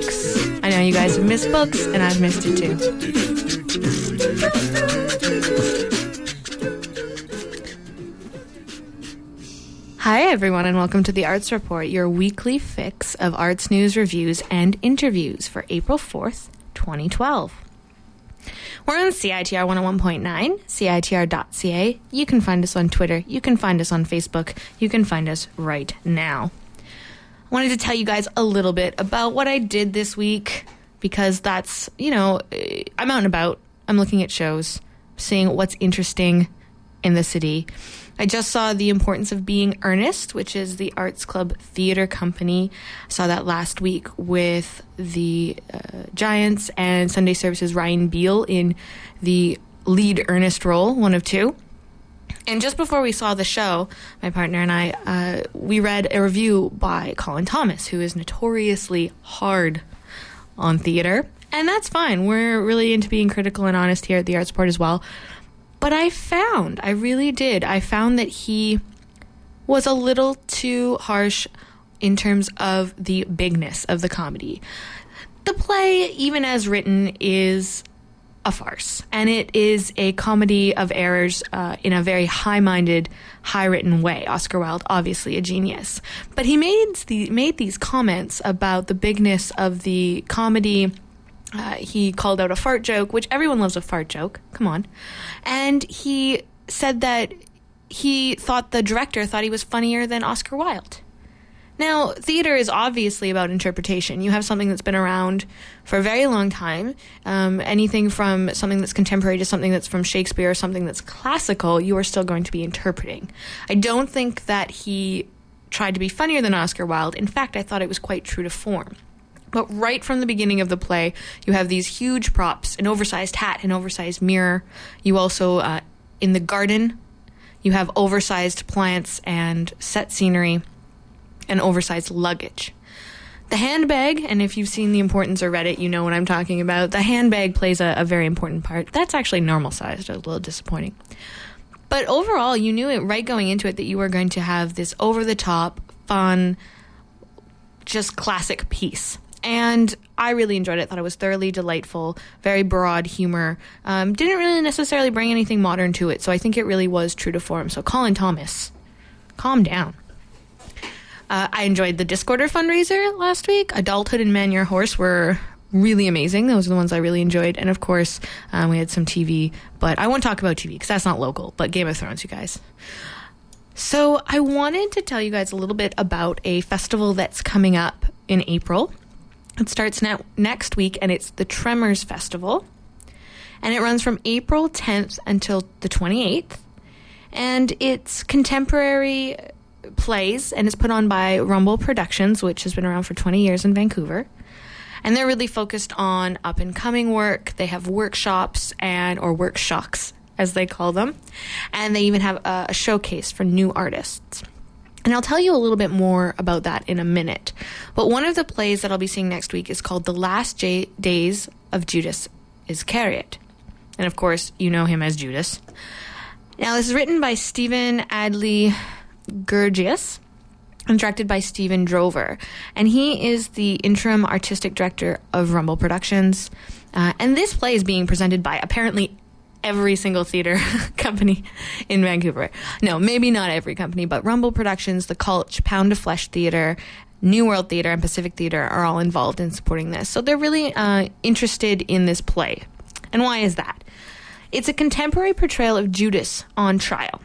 books. I know you guys have missed books, and I've missed it too. Hi, everyone, and welcome to the Arts Report, your weekly fix of arts news, reviews, and interviews for April 4th, 2012. We're on CITR 101.9, CITR.ca. You can find us on Twitter. You can find us on Facebook. You can find us right now. Wanted to tell you guys a little bit about what I did this week because that's, you know, eh, I'm out and about. I'm looking at shows, seeing what's interesting in the city. I just saw The Importance of Being Earnest, which is the Arts Club Theater Company. I saw that last week with the uh, Giants and Sunday Services Ryan Beil in the lead earnest role, one of two. And just before we saw the show, my partner and I, uh, we read a review by Colin Thomas, who is notoriously hard on theater. And that's fine. We're really into being critical and honest here at the Arts Report as well. But I found, I really did, I found that he was a little too harsh in terms of the bigness of the comedy. The play, even as written, is a farce, and it is a comedy of errors uh, in a very high-minded, high-written way. Oscar Wilde, obviously a genius, but he made the made these comments about the bigness of the comedy. Uh, he called out a fart joke, which everyone loves a fart joke. Come on, and he said that he thought the director thought he was funnier than Oscar Wilde. Now, theater is obviously about interpretation. You have something that's been around for a very long time. Um, anything from something that's contemporary to something that's from Shakespeare or something that's classical, you are still going to be interpreting. I don't think that he tried to be funnier than Oscar Wilde. In fact, I thought it was quite true to form. But right from the beginning of the play, you have these huge props an oversized hat, an oversized mirror. You also, uh, in the garden, you have oversized plants and set scenery and oversized luggage. The handbag, and if you've seen The Importance or read it, you know what I'm talking about. The handbag plays a, a very important part. That's actually normal sized, a little disappointing. But overall, you knew it right going into it that you were going to have this over the top, fun, just classic piece. And I really enjoyed it. Thought it was thoroughly delightful, very broad humor. Um, didn't really necessarily bring anything modern to it, so I think it really was true to form. So, Colin Thomas, calm down. Uh, I enjoyed the Discorder fundraiser last week. Adulthood and Man Your Horse were really amazing. Those are the ones I really enjoyed. And of course, um, we had some TV, but I won't talk about TV because that's not local, but Game of Thrones, you guys. So, I wanted to tell you guys a little bit about a festival that's coming up in April. It starts ne- next week and it's the Tremors Festival. And it runs from April 10th until the 28th. And it's contemporary plays and it's put on by Rumble Productions, which has been around for 20 years in Vancouver. And they're really focused on up and coming work. They have workshops and or workshops as they call them. And they even have a, a showcase for new artists. And I'll tell you a little bit more about that in a minute. But one of the plays that I'll be seeing next week is called The Last J- Days of Judas Iscariot. And of course, you know him as Judas. Now, this is written by Stephen Adly Guirgis and directed by Stephen Drover. And he is the interim artistic director of Rumble Productions. Uh, and this play is being presented by apparently every single theater company in Vancouver. No, maybe not every company, but Rumble Productions, The Cultch, Pound of Flesh Theater, New World Theater, and Pacific Theater are all involved in supporting this. So they're really uh, interested in this play. And why is that? It's a contemporary portrayal of Judas on trial.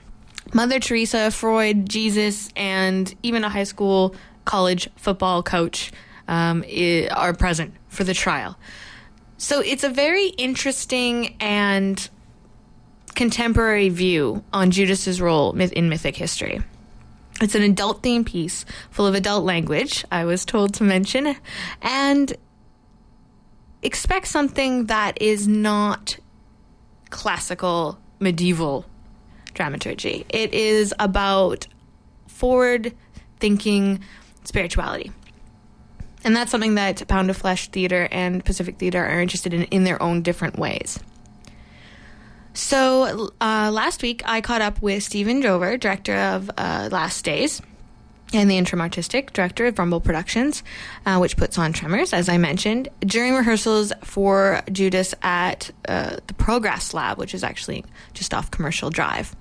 Mother Teresa, Freud, Jesus, and even a high school, college football coach um, are present for the trial. So it's a very interesting and contemporary view on Judas's role in mythic history. It's an adult themed piece full of adult language, I was told to mention, and expect something that is not classical medieval dramaturgy. It is about forward thinking spirituality. And that's something that Pound of Flesh Theater and Pacific Theater are interested in in their own different ways. So uh, last week, I caught up with Stephen Drover, director of uh, Last Days, and the interim artistic director of Rumble Productions, uh, which puts on Tremors, as I mentioned, during rehearsals for Judas at uh, the Progress Lab, which is actually just off Commercial Drive.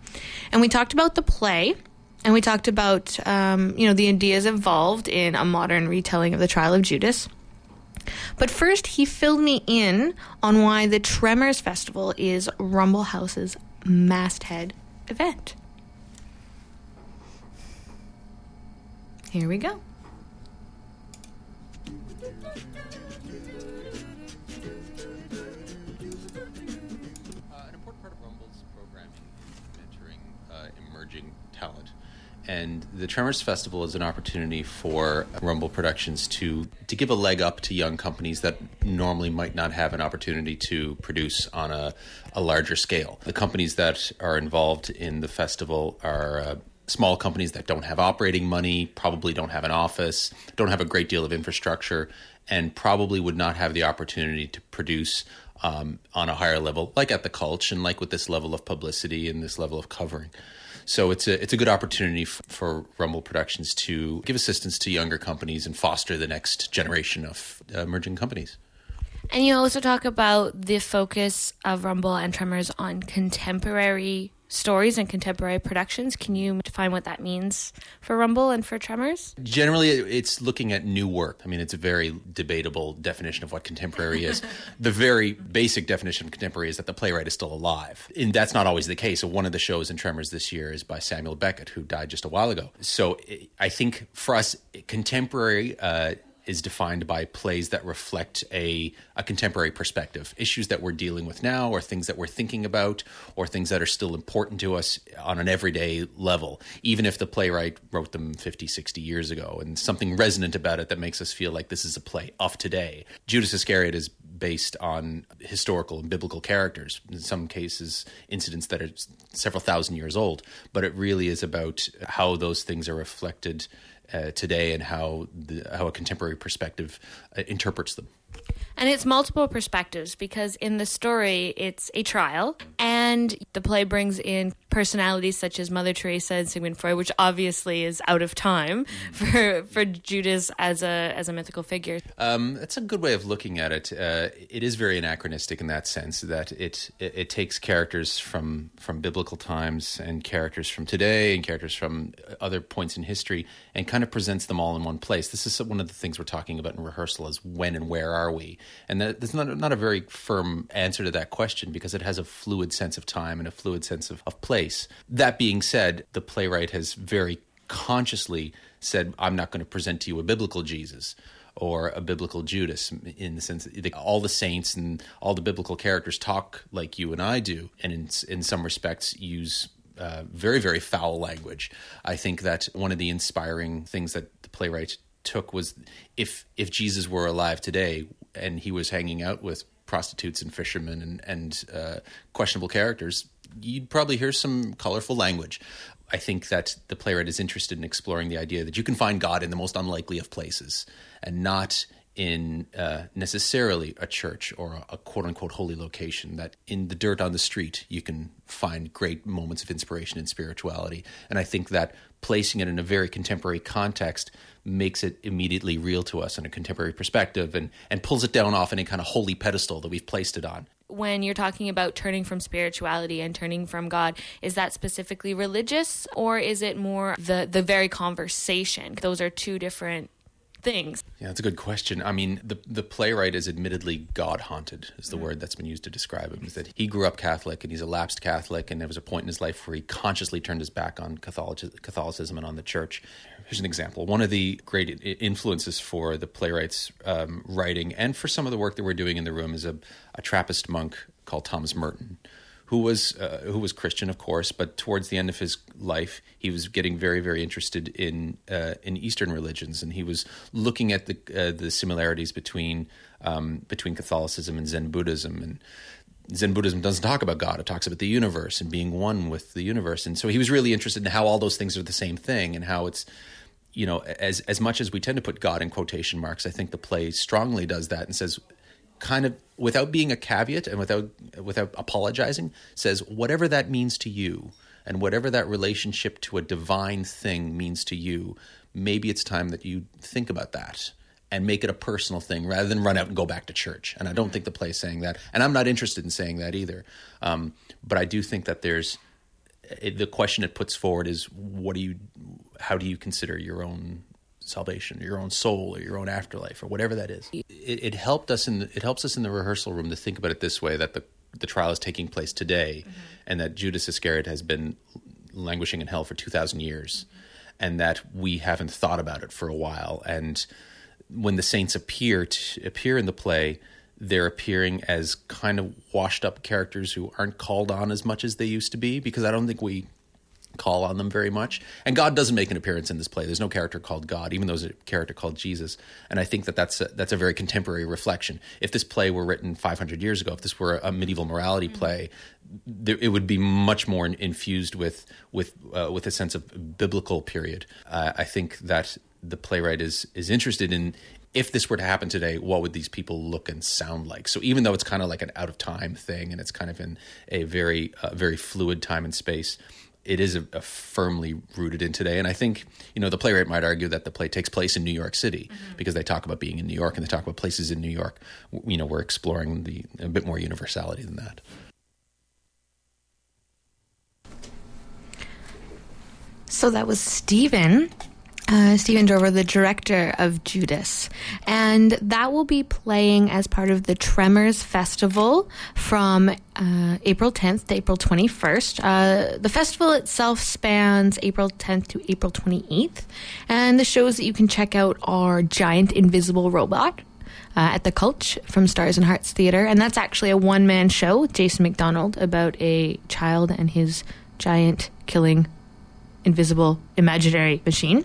And we talked about the play and we talked about um, you know the ideas involved in a modern retelling of the trial of Judas. But first, he filled me in on why the Tremors Festival is Rumble House's masthead event. Here we go. An important part of Rumble's programming is mentoring emerging talent. And the Tremors Festival is an opportunity for Rumble Productions to to give a leg up to young companies that normally might not have an opportunity to produce on a, a larger scale. The companies that are involved in the festival are uh, small companies that don't have operating money, probably don't have an office, don't have a great deal of infrastructure, and probably would not have the opportunity to produce um, on a higher level, like at the Cultch and like with this level of publicity and this level of covering. So it's a it's a good opportunity f- for Rumble Productions to give assistance to younger companies and foster the next generation of uh, emerging companies. And you also talk about the focus of Rumble and Tremors on contemporary stories and contemporary productions. Can you define what that means for Rumble and for Tremors? Generally, it's looking at new work. I mean, it's a very debatable definition of what contemporary is. the very basic definition of contemporary is that the playwright is still alive. And that's not always the case. So, one of the shows in Tremors this year is by Samuel Beckett, who died just a while ago. So, I think for us, contemporary. Uh, is defined by plays that reflect a, a contemporary perspective, issues that we're dealing with now, or things that we're thinking about, or things that are still important to us on an everyday level, even if the playwright wrote them 50, 60 years ago, and something resonant about it that makes us feel like this is a play of today. Judas Iscariot is based on historical and biblical characters, in some cases, incidents that are several thousand years old, but it really is about how those things are reflected uh, today and how the, how a contemporary perspective uh, interprets them. And it's multiple perspectives because in the story, it's a trial, and the play brings in personalities such as Mother Teresa and Sigmund Freud, which obviously is out of time mm-hmm. for for Judas as a as a mythical figure. Um, that's a good way of looking at it. Uh, it is very anachronistic in that sense that it, it, it takes characters from from biblical times and characters from today and characters from other points in history and kind of presents them all in one place. This is one of the things we're talking about in rehearsal: is when and where are we? And that, there's not, not a very firm answer to that question because it has a fluid sense of time and a fluid sense of, of place. That being said, the playwright has very consciously said, I'm not going to present to you a biblical Jesus or a biblical Judas in the sense that all the saints and all the biblical characters talk like you and I do, and in, in some respects use uh, very, very foul language. I think that one of the inspiring things that the playwright took was if if Jesus were alive today and he was hanging out with prostitutes and fishermen and, and uh, questionable characters, you'd probably hear some colorful language. I think that the playwright is interested in exploring the idea that you can find God in the most unlikely of places and not in uh, necessarily a church or a, a, quote unquote holy location, that in the dirt on the street, you can find great moments of inspiration and spirituality. And I think that placing it in a very contemporary context makes it immediately real to us in a contemporary perspective and, and pulls it down off any kind of holy pedestal that we've placed it on. When you're talking about turning from spirituality and turning from God, is that specifically religious or is it more the, the very conversation? Those are two different things? Yeah, that's a good question. I mean, the the playwright is admittedly God haunted, is the mm-hmm. word that's been used to describe him. Is that he grew up Catholic and he's a lapsed Catholic, and there was a point in his life where he consciously turned his back on Catholicism and on the church. Here's an example. One of the great influences for the playwright's um, writing and for some of the work that we're doing in the room is a, a Trappist monk called Thomas Merton who was uh, who was Christian, of course, but towards the end of his life, he was getting very, very interested in uh, in Eastern religions, and he was looking at the uh, the similarities between um, between Catholicism and Zen Buddhism, and Zen Buddhism doesn't talk about God. It talks about the universe and being one with the universe. And so he was really interested in how all those things are the same thing and how it's, you know, as as much as we tend to put God in quotation marks, I think the play strongly does that and says, kind of without being a caveat and without without apologizing, says whatever that means to you and whatever that relationship to a divine thing means to you, maybe it's time that you think about that and make it a personal thing rather than run out and go back to church. And I don't think the play is saying that, and I'm not interested in saying that either. Um, but I do think that there's it, the question it puts forward is what do you, how do you consider your own salvation, or your own soul, or your own afterlife, or whatever that is? It, it helped us in the, it helps us in the rehearsal room to think about it this way: that the the trial is taking place today, mm-hmm. and that Judas Iscariot has been languishing in hell for two thousand years, mm-hmm. and that we haven't thought about it for a while, and when the saints appear to, appear in the play, they're appearing as kind of washed up characters who aren't called on as much as they used to be because I don't think we call on them very much. And God doesn't make an appearance in this play. There's no character called God, even though there's a character called Jesus. And I think that that's a, that's a very contemporary reflection. If this play were written 500 years ago, if this were a medieval morality mm-hmm. play, there, it would be much more infused with with uh, with a sense of biblical period. Uh, I think that the playwright is is interested in if this were to happen today, what would these people look and sound like? So even though it's kind of like an out of time thing and it's kind of in a very uh, very fluid time and space, it is a, a, firmly rooted in today. And I think you know the playwright might argue that the play takes place in New York City mm-hmm. because they talk about being in New York and they talk about places in New York. You know, we're exploring the a bit more universality than that. So that was Stephen uh, Stephen Drover, the director of Judas. And that will be playing as part of the Tremors Festival from uh, April 10th to April 21st. Uh, the festival itself spans April 10th to April 28th. And the shows that you can check out are Giant Invisible Robot. Uh, at the Cultch from Stars and Hearts Theater, and that's actually a one-man show with Jason McDonald about a child and his giant killing invisible imaginary machine.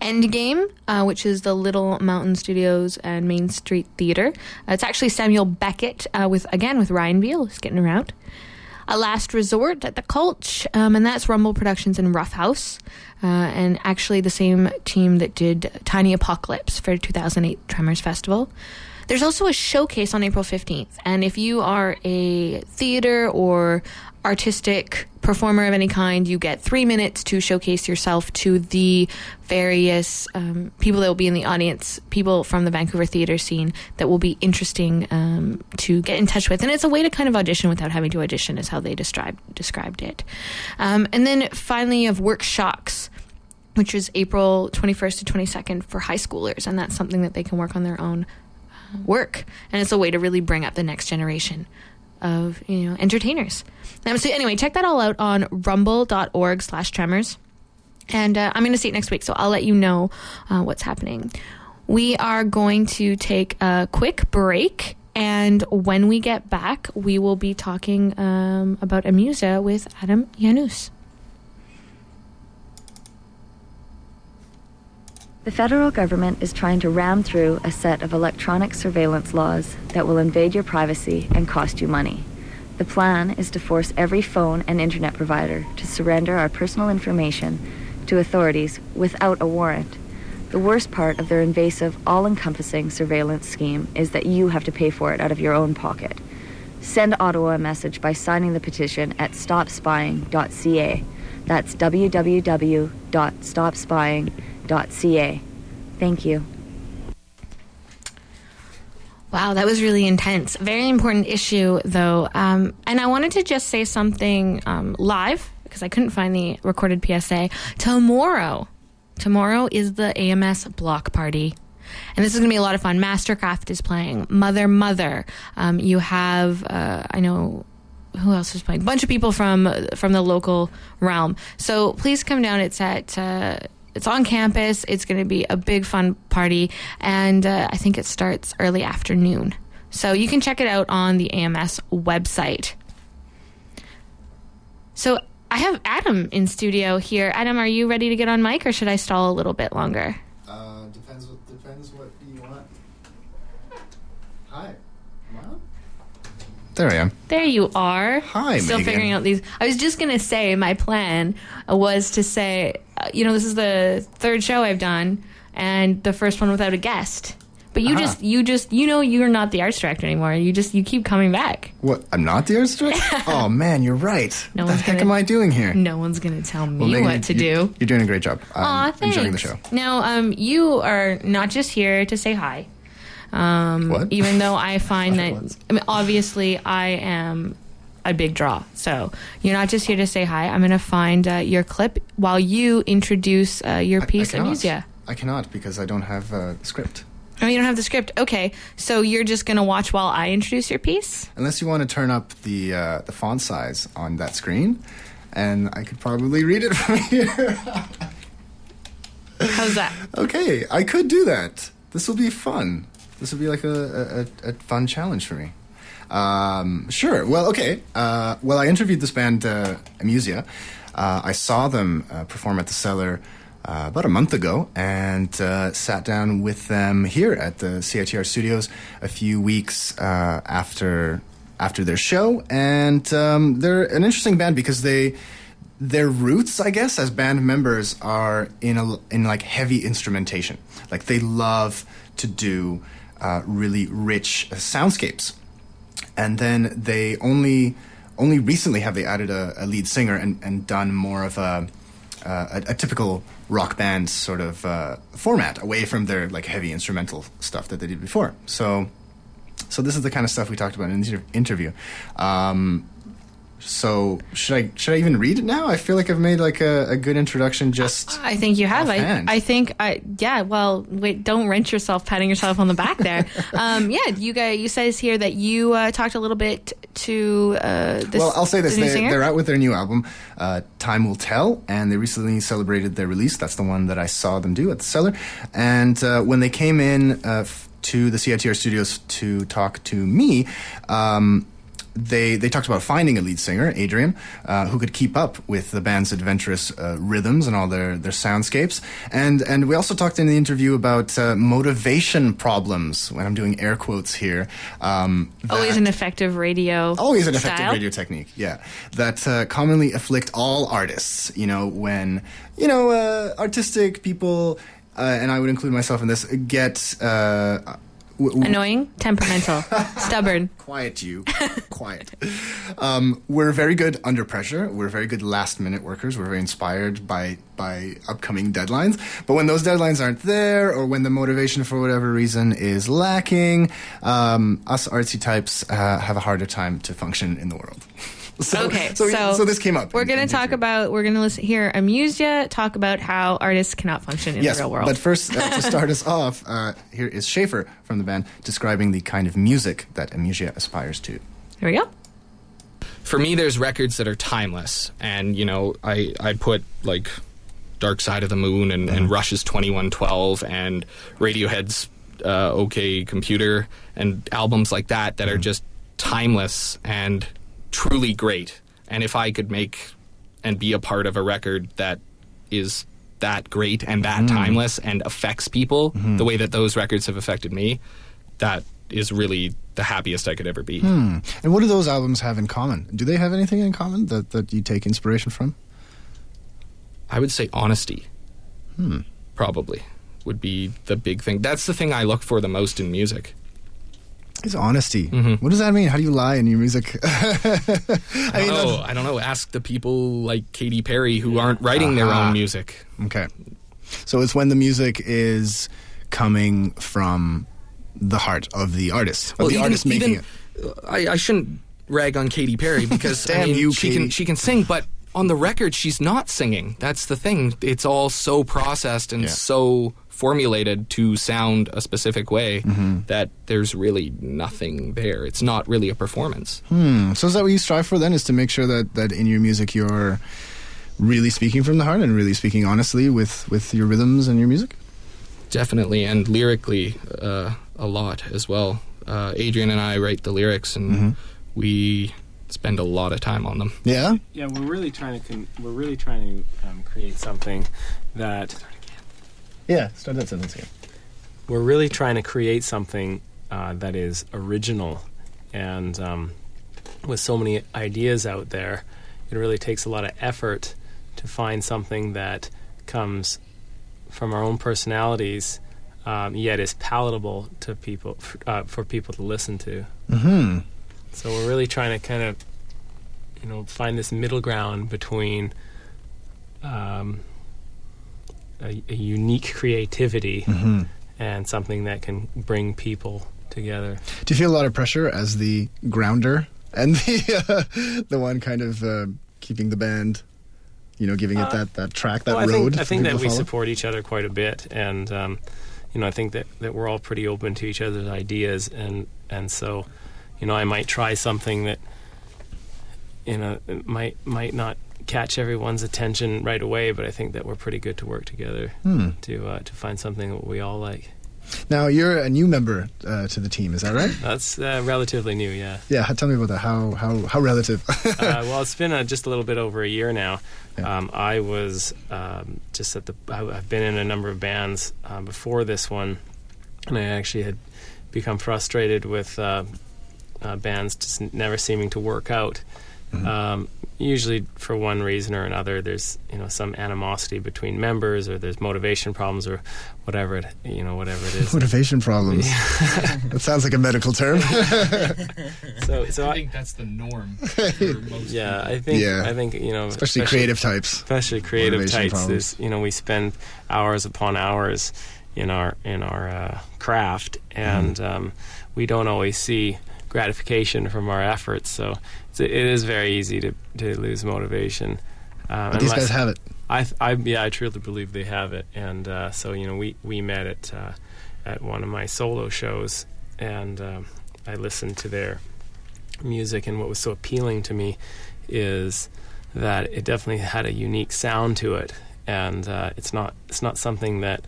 Endgame, uh, which is the Little Mountain Studios and Main Street Theater. Uh, it's actually Samuel Beckett uh, with again with Ryan Beil, who's getting around. A Last Resort at the Cultch, um, and that's Rumble Productions and Rough House, uh, and actually the same team that did Tiny Apocalypse for 2008 Tremors Festival. There's also a showcase on April 15th, and if you are a theater or artistic performer of any kind, you get three minutes to showcase yourself to the various um, people that will be in the audience, people from the Vancouver theater scene that will be interesting um, to get in touch with. And it's a way to kind of audition without having to audition, is how they described described it. Um, and then finally, of workshops. Which is April 21st to 22nd for high schoolers, and that's something that they can work on their own uh, work. And it's a way to really bring up the next generation of you know entertainers. Um, so anyway, check that all out on rumble.org slash tremors. And uh, I'm going to see it next week, so I'll let you know uh, what's happening. We are going to take a quick break. And when we get back, we will be talking um, about Amusia with Adam Janus. The federal government is trying to ram through a set of electronic surveillance laws that will invade your privacy and cost you money. The plan is to force every phone and internet provider to surrender our personal information to authorities without a warrant. The worst part of their invasive, all encompassing surveillance scheme is that you have to pay for it out of your own pocket. Send Ottawa a message by signing the petition at stopspying.ca. That's www.stopspying.ca ca. Thank you. Wow, that was really intense. Very important issue, though. Um, and I wanted to just say something um, live because I couldn't find the recorded PSA. Tomorrow, tomorrow is the AMS block party. And this is going to be a lot of fun. Mastercraft is playing. Mother, Mother. Um, you have, uh, I know, who else is playing? A bunch of people from from the local realm. So please come down. It's at uh, it's on campus. It's going to be a big fun party, and uh, I think it starts early afternoon. So you can check it out on the AMS website. So I have Adam in studio here. Adam, are you ready to get on mic, or should I stall a little bit longer? Uh, depends. What depends what you want. Hi, There I am. There you are. Hi, Still Maegan. figuring out these. I was just gonna say my plan was to say, uh, you know, this is the third show I've done, and the first one without a guest. But you Uh-huh. just, you just, you know, you're not the arts director anymore. You just, you keep coming back. What? I'm not the arts director? oh, man, you're right. No what the heck gonna- am I doing here? No one's gonna tell me Well, Maegan, what to you- do. You're doing a great job. I'm Aw, thanks. enjoying the show. Now, um, you are not just here to say hi. Um, What? Even though I find that. I mean, obviously, I am a big draw. So you're not just here to say hi. I'm going to find uh, your clip while you introduce uh, your piece I of cannot. music. I cannot because I don't have a script. Oh, you don't have the script. Okay, so you're just going to watch while I introduce your piece. Unless you want to turn up the uh, the font size on that screen, and I could probably read it from here. How's that? okay, I could do that. This will be fun. This would be like a, a, a fun challenge for me. Um, sure. Well, okay. Uh, well, I interviewed this band, uh, Amusia. Uh, I saw them uh, perform at the Cellar uh, about a month ago and uh, sat down with them here at the CITR studios a few weeks after after their show. And um, they're an interesting band because they their roots, I guess, as band members are in a, in like heavy instrumentation. Like they love to do uh, really rich uh, soundscapes, and then they only only recently have they added a, a lead singer and, and done more of a, uh, a a typical rock band sort of uh, format away from their like heavy instrumental stuff that they did before. So so this is the kind of stuff we talked about in the inter- interview. Um, so should I should I even read it now? I feel like I've made like a, a good introduction. Just I think you have. I, I think I yeah. Well, wait, don't wrench yourself patting yourself on the back there. um, yeah, you guys. You says here that you uh, talked a little bit to uh, this. well, I'll say this: the they, they're out with their new album, uh, "Time Will Tell," and they recently celebrated their release. That's the one that I saw them do at the Cellar. And uh, when they came in uh, f- to the CITR studios to talk to me. Um, they they talked about finding a lead singer, Adrian, uh, who could keep up with the band's adventurous uh, rhythms and all their, their soundscapes. And and we also talked in the interview about uh, motivation problems. When I'm doing air quotes here, um, always an effective radio. always an effective style. radio technique yeah that uh, commonly afflict all artists you know when you know uh, artistic people uh, and i would include myself in this get uh, w- w- Annoying, temperamental, stubborn. quiet you. Quiet. Um, we're very good under pressure. We're very good last minute workers. We're very inspired by by upcoming deadlines but when those deadlines aren't there or when the motivation for whatever reason is lacking um, us artsy types uh, have a harder time to function in the world so, Okay, so, so, so this came up We're going to talk interview. about. We're going to listen here. Amusia talk about how artists cannot function in yes, the real world. but first uh, to start us off, uh, here is Schaefer from the band describing the kind of music that Amusia aspires to. here we go. for me there's records that are timeless and you know i i put like dark side of the moon and, and mm-hmm. rush's 2112 and radiohead's uh, okay computer and albums like that that are mm-hmm. just timeless and truly great. And if i could make and be a part of a record that is that great and that mm. timeless and affects people mm-hmm. the way that those records have affected me that is really the happiest i could ever be. Hmm. And what do those albums have in common? Do they have anything in common that, that you take inspiration from? I would say honesty. Hmm. Probably would be the big thing. That's the thing I look for the most in music. Is honesty. Mm-hmm. What does that mean? How do you lie in your music? I I don't know. I don't know. Ask the people like Katy Perry who aren't writing their own music. Okay. So it's when the music is coming from the heart of the artist, of the even- artist making even- it. I, I shouldn't rag on Katy Perry because I Damn mean, you, she Katy. can she can sing, but on the record she's not singing. That's the thing. It's all so processed and Yeah. so formulated to sound a specific way Mm-hmm. that there's really nothing there. It's not really a performance. Hmm. So is that what you strive for then? Is to make sure that, that in your music you're really speaking from the heart and really speaking honestly with, with your rhythms and your music? Definitely, and lyrically, uh, a lot as well. Uh, Adrian and I write the lyrics, and Mm-hmm. we spend a lot of time on them. Yeah? Yeah, we're really trying to con- we're really trying to um, create something that Yeah. Start that sentence again. we're really trying to create something uh, that is original and um, with so many ideas out there, it really takes a lot of effort to find something that comes from our own personalities, um, yet is palatable to people uh, for people to listen to. Hmm. So we're really trying to kind of, you know, find this middle ground between um, a, a unique creativity Mm-hmm. and something that can bring people together. Do you feel a lot of pressure as the grounder and the uh, the one kind of uh, keeping the band, you know, giving it Uh, that, that track, that well, I road? think, I think that we follow? support each other quite a bit, and um, you know, I think that, that we're all pretty open to each other's ideas, and and so, you know, I might try something that, you know, might might not catch everyone's attention right away, but I think that we're pretty good to work together Hmm. to uh, to find something that we all like. Now you're a new member uh, to the team, is that right? That's uh, relatively new, yeah. yeah. Tell me about that. How how how relative? uh, well, it's been uh, just a little bit over a year now. Yeah. Um, I was um, just at the. I've been in a number of bands uh, before this one, and I actually had become frustrated with uh, bands just never seeming to work out. Mm-hmm. Um, usually, for one reason or another, there's you know some animosity between members, or there's motivation problems, or whatever it you know whatever it is. Motivation problems. that sounds like a medical term. so, so I I, think that's the norm for most yeah, I think Yeah. I think you know Especially creative types. especially creative Motivation types problems. is you know we spend hours upon hours in our in our uh, craft and Mm-hmm. um, we don't always see gratification from our efforts. So it's, it is very easy to, to lose motivation But these guys have it. I, I yeah I truly believe they have it. And uh, so you know we we met at uh, at one of my solo shows and um, I listened to their music. And what was so appealing to me is that it definitely had a unique sound to it. And uh, it's not it's not something that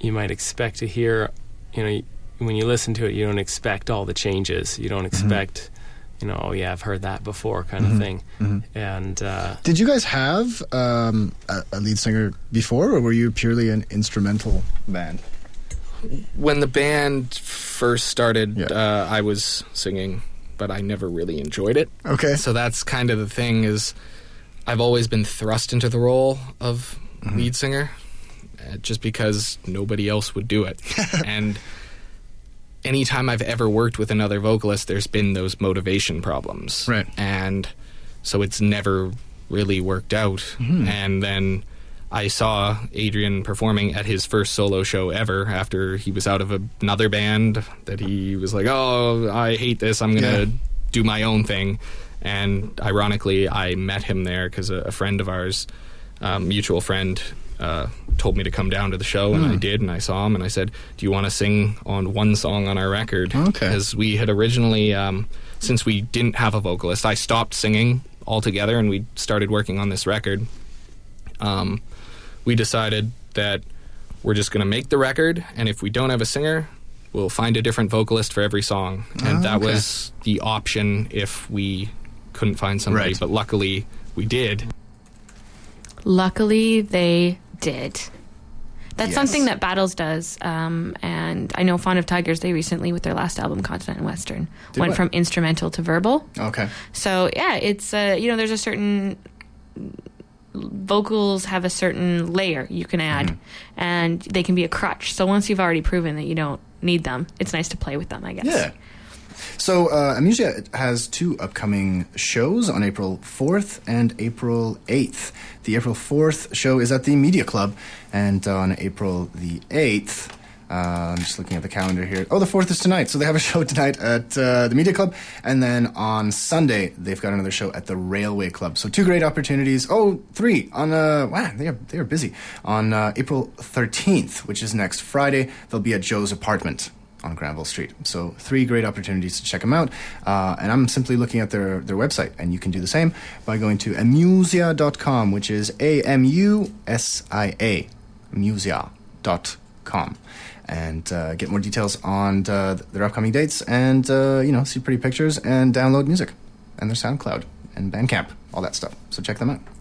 you might expect to hear you know when you listen to it you don't expect all the changes you don't expect you know oh yeah I've heard that before kind of thing and uh, Did you guys have um, a, a lead singer before, or were you purely an instrumental band? when the band first started, Yeah. uh, I was singing, but I never really enjoyed it. Okay. So that's kind of the thing is, I've always been thrust into the role of Mm-hmm. lead singer, uh, just because nobody else would do it. and anytime I've ever worked with another vocalist, there's been those motivation problems, Right. And so it's never really worked out. Mm-hmm. And then I saw Adrian performing at his first solo show ever after he was out of another band that he was like, "Oh, I hate this. I'm gonna Yeah. do my own thing." And ironically, I met him there because a, a friend of ours, um, mutual friend, uh, told me to come down to the show, and I did. And I saw him, and I said, "Do you want to sing on one song on our record?" Okay. Because we had originally, um, since we didn't have a vocalist, I stopped singing altogether, and we started working on this record. Um, we decided that we're just going to make the record, and if we don't have a singer, we'll find a different vocalist for every song. And Ah, that okay. was the option if we couldn't find somebody. Right. But luckily, we did. Luckily, they did. That's Yes. something that Battles does. Um, and I know Fond of Tigers, they recently, with their last album, Continent and Western, Did went what? from instrumental to verbal. Okay. So, yeah, it's, uh, you know, there's a certain. Vocals have a certain layer you can add, Mm-hmm. and they can be a crutch. So once you've already proven that you don't need them, it's nice to play with them, I guess. Yeah. So, uh, Amusia has two upcoming shows on April 4th and April 8th. The April 4th show is at the Media Club, and on April the 8th, uh, I'm just looking at the calendar here. Oh, the 4th is tonight, so they have a show tonight at uh, the Media Club, and then on Sunday, they've got another show at the Railway Club. So, two great opportunities. Oh, three on, uh, wow, they are, they are busy. On uh, April 13th, which is next Friday, they'll be at Joe's apartment on Granville Street. So three great opportunities to check them out. Uh, and I'm simply looking at their, their website, and you can do the same by going to amusia.com, which is A-M-U-S-I-A, amusia.com. And uh, get more details on uh, their upcoming dates and, uh, you know, see pretty pictures and download music and their SoundCloud and Bandcamp, all that stuff. So check them out.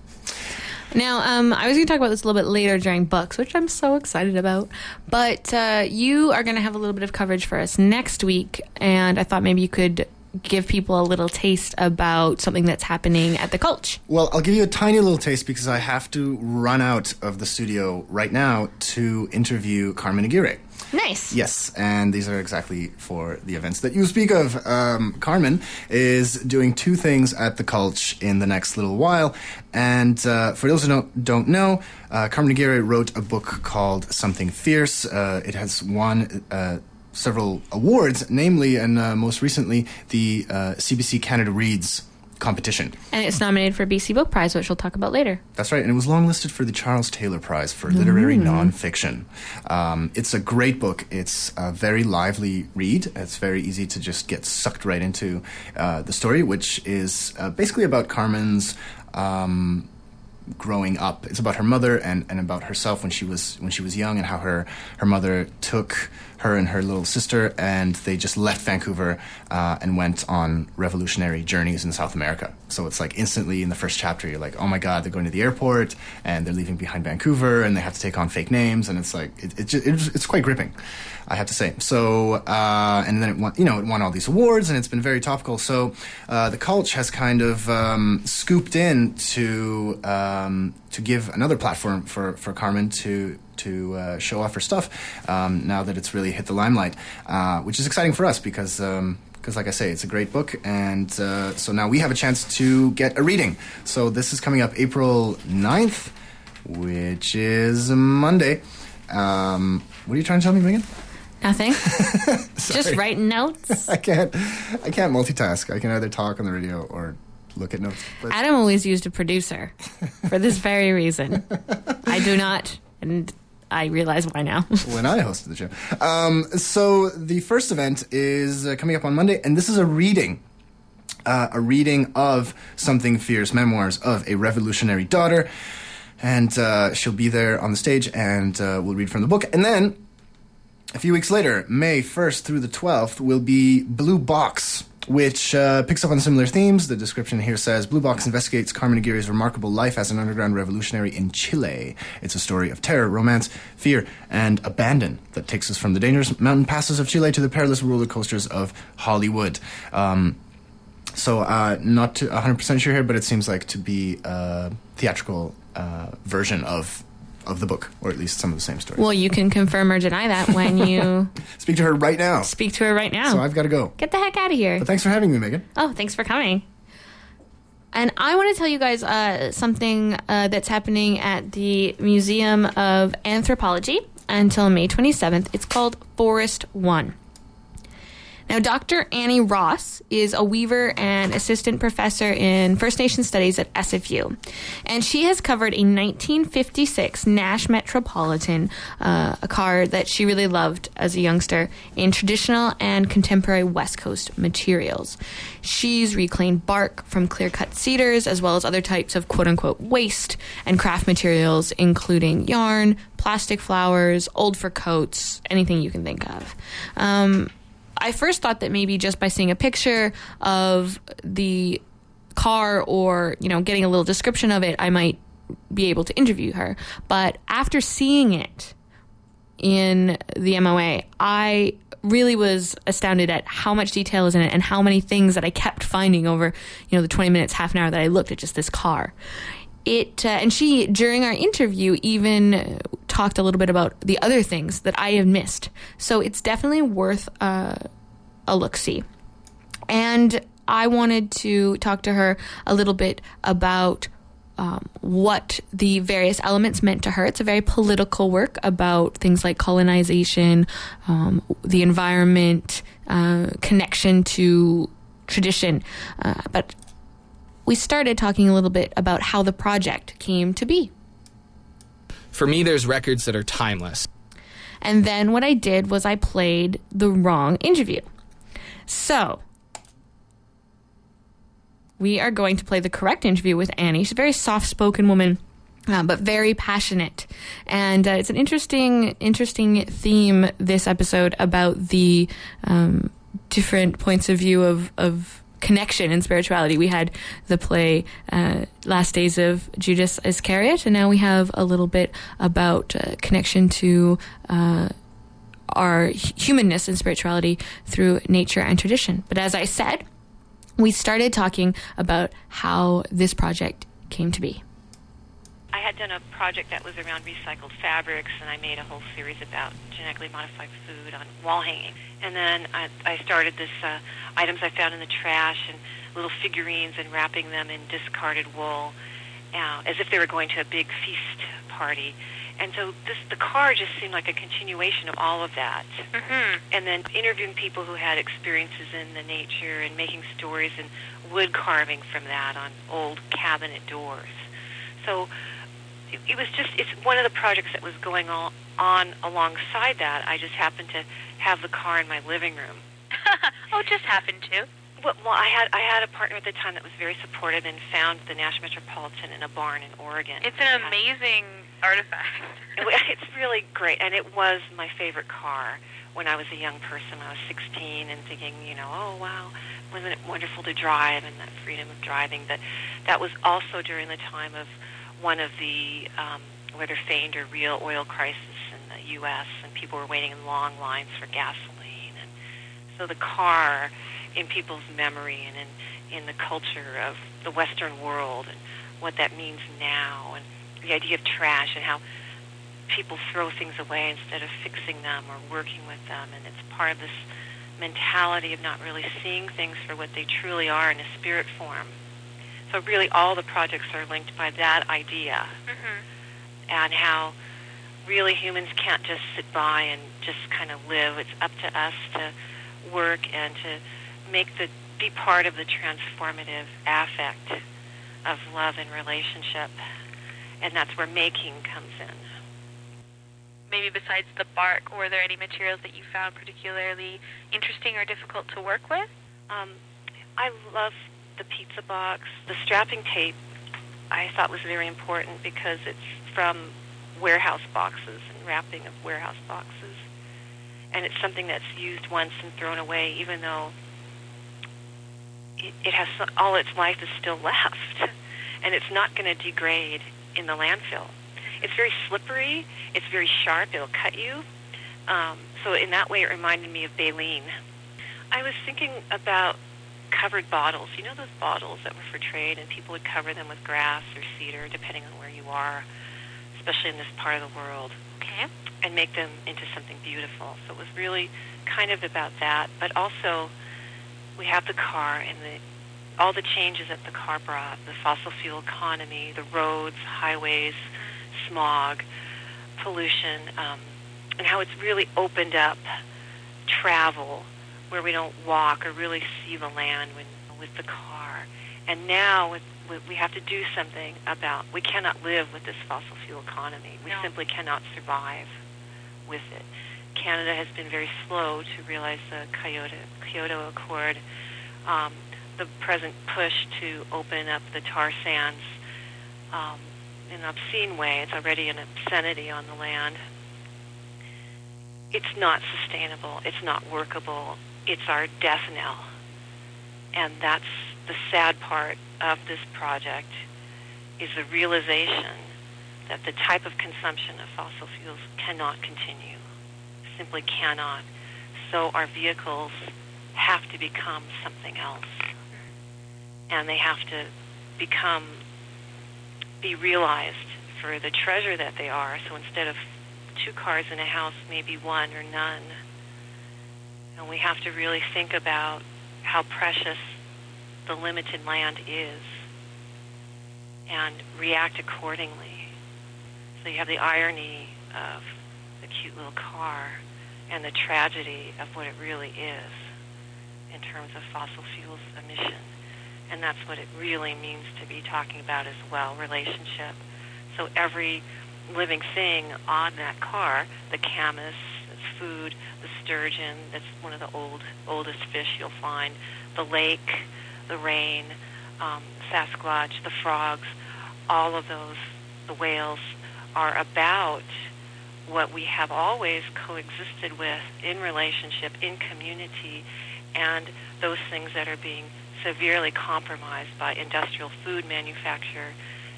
Now, um, I was going to talk about this a little bit later during books, which I'm so excited about. But uh, you are going to have a little bit of coverage for us next week, and I thought maybe you could give people a little taste about something that's happening at the Cultch. Well, I'll give you a tiny little taste because I have to run out of the studio right now to interview Carmen Aguirre. Nice. Yes, and these are exactly for the events that you speak of. Um, Carmen is doing two things at the Cultch in the next little while. And uh, for those who don't, don't know, uh, Carmen Aguirre wrote a book called Something Fierce. Uh, it has won uh, several awards, namely and uh, most recently the uh, CBC Canada Reads competition. And it's nominated for BC Book Prize, which we'll talk about later. That's right, and it was longlisted for the Charles Taylor Prize for literary nonfiction. Um, it's a great book. It's a very lively read. It's very easy to just get sucked right into uh, the story, which is uh, basically about Carmen's. Um, growing up it's about her mother and, and about herself when she was when she was young and how her her mother took her and her little sister and they just left Vancouver uh, and went on revolutionary journeys in South America so it's like instantly in the first chapter you're like oh my god they're going to the airport and they're leaving behind Vancouver and they have to take on fake names and it's like it, it, ju- it's it's quite gripping I have to say. So, uh, and then it won, you know, it won all these awards, and it's been very topical. So, uh, the Cultch has kind of um, scooped in to um, to give another platform for for Carmen to to uh, show off her stuff. Um, now that it's really hit the limelight, uh, which is exciting for us because. Um, because, like I say, it's a great book, and uh, so now we have a chance to get a reading. So, this is coming up April 9th, which is Monday. Um, what are you trying to tell me, Maegan? Nothing. Just writing notes. I can't. I can't multitask. I can either talk on the radio or look at notes. But Adam always used a producer for this very reason. I do not, and I realize why now. when I hosted the show, um, so the first event is uh, coming up on Monday, and this is a reading. Uh, a reading of Something Fierce Memoirs of a Revolutionary Daughter. And uh, she'll be there on the stage and uh, we'll read from the book. And then a few weeks later, May 1st through the 12th, will be Blue Box, which uh, picks up on similar themes. The description here says Blue Box investigates Carmen Aguirre's remarkable life as an underground revolutionary in Chile. It's a story of terror, romance, fear, and abandon that takes us from the dangerous mountain passes of Chile to the perilous roller coasters of Hollywood. Um, so, uh, not to 100% sure here, but it seems like to be a theatrical uh, version of of the book, or at least some of the same stories. well, you can confirm or deny that when you Speak to her right now. speak to her right now. So I've got to go. Get the heck out of here. But thanks for having me, Maegan. Oh, thanks for coming. And I want to tell you guys uh, something uh, that's happening at the Museum of Anthropology until May 27th. It's called Forest One. Now, Dr. Annie Ross is a weaver and assistant professor in First Nation Studies at SFU. And she has covered a 1956 Nash Metropolitan, uh, a car that she really loved as a youngster, in traditional and contemporary West Coast materials. She's reclaimed bark from clear cut cedars as well as other types of quote unquote waste and craft materials, including yarn, plastic flowers, old fur coats, anything you can think of. Um, I first thought that maybe just by seeing a picture of the car or, you know, getting a little description of it, I might be able to interview her. But after seeing it in the MOA, I really was astounded at how much detail is in it and how many things that I kept finding over, you know, the 20 minutes, half an hour that I looked at just this car. It uh, and she during our interview even talked a little bit about the other things that I have missed. So it's definitely worth uh, a look see. And I wanted to talk to her a little bit about um, what the various elements meant to her. It's a very political work about things like colonization, um, the environment, uh, connection to tradition. Uh, but we started talking a little bit about how the project came to be. For me, there's records that are timeless. And then what I did was I played the wrong interview. So, we are going to play the correct interview with Annie. She's a very soft spoken woman. Uh, but very passionate, and uh, it's an interesting, interesting theme this episode about the um, different points of view of of connection and spirituality. We had the play uh, Last Days of Judas Iscariot, and now we have a little bit about uh, connection to uh, our humanness and spirituality through nature and tradition. But as I said, we started talking about how this project came to be. I had done a project that was around recycled fabrics, and I made a whole series about genetically modified food on wall hanging. And then I, I started this uh, items I found in the trash and little figurines and wrapping them in discarded wool, uh, as if they were going to a big feast party. And so this, the car just seemed like a continuation of all of that. Mm-hmm. And then interviewing people who had experiences in the nature and making stories and wood carving from that on old cabinet doors. So it, was just, it's one of the projects that was going on, on alongside that. I just happened to have the car in my living room. oh, just happened to. Well, well, I had I had a partner at the time that was very supportive and found the National Metropolitan in a barn in Oregon. It's an amazing artifact. It's really great, and it was my favorite car when I was a young person. I was 16 and thinking, you know, oh wow, wasn't it wonderful to drive and that freedom of driving? But that was also during the time of one of the um, whether feigned or real oil crisis in the U.S. and people were waiting in long lines for gasoline, and so the car in people's memory and in, in the culture of the Western world and what that means now and the idea of trash and how people throw things away instead of fixing them or working with them. And it's part of this mentality of not really seeing things for what they truly are in a spirit form. So really all the projects are linked by that idea Mm-hmm. and how really humans can't just sit by and just kind of live. It's up to us to work and to make the be part of the transformative affect of love and relationship. And that's where making comes in. Maybe besides the bark, were there any materials that you found particularly interesting or difficult to work with? Um, I love the pizza box. The strapping tape I thought was very important because it's from warehouse boxes and wrapping of warehouse boxes. And it's something that's used once and thrown away, even though it, it has all its life is still left. And it's not going to degrade in the landfill. It's very slippery. It's very sharp. It'll cut you. Um, so in that way, it reminded me of baleen. I was thinking about covered bottles. You know those bottles that were for trade, and people would cover them with grass or cedar, depending on where you are, especially in this part of the world, Okay. and make them into something beautiful. So it was really kind of about that, but also we have the car and the all the changes that the car brought, the fossil fuel economy, the roads, highways, smog, pollution, um, and how it's really opened up travel where we don't walk or really see the land when, with the car. And now with, with, we have to do something about, we cannot live with this fossil fuel economy. We No. simply cannot survive with it. Canada has been very slow to realize the Kyoto, Kyoto Accord. Um, the present push to open up the tar sands um, in an obscene way. It's already an obscenity on the land. It's not sustainable. It's not workable. It's our death knell. And that's the sad part of this project is the realization that the type of consumption of fossil fuels cannot continue. Simply cannot. So our vehicles have to become something else. And they have to become, be realized for the treasure that they are. So instead of two cars in a house, maybe one or none. And we have to really think about how precious the limited land is and react accordingly. So you have the irony of the cute little car and the tragedy of what it really is in terms of fossil fuels emission. And that's what it really means to be talking about as well, relationship. So every living thing on that car, the camas, food, the sturgeon, that's one of the old oldest fish you'll find, the lake, the rain, um, Sasquatch, the frogs, all of those, the whales, are about what we have always coexisted with in relationship, in community, and those things that are being severely compromised by industrial food manufacture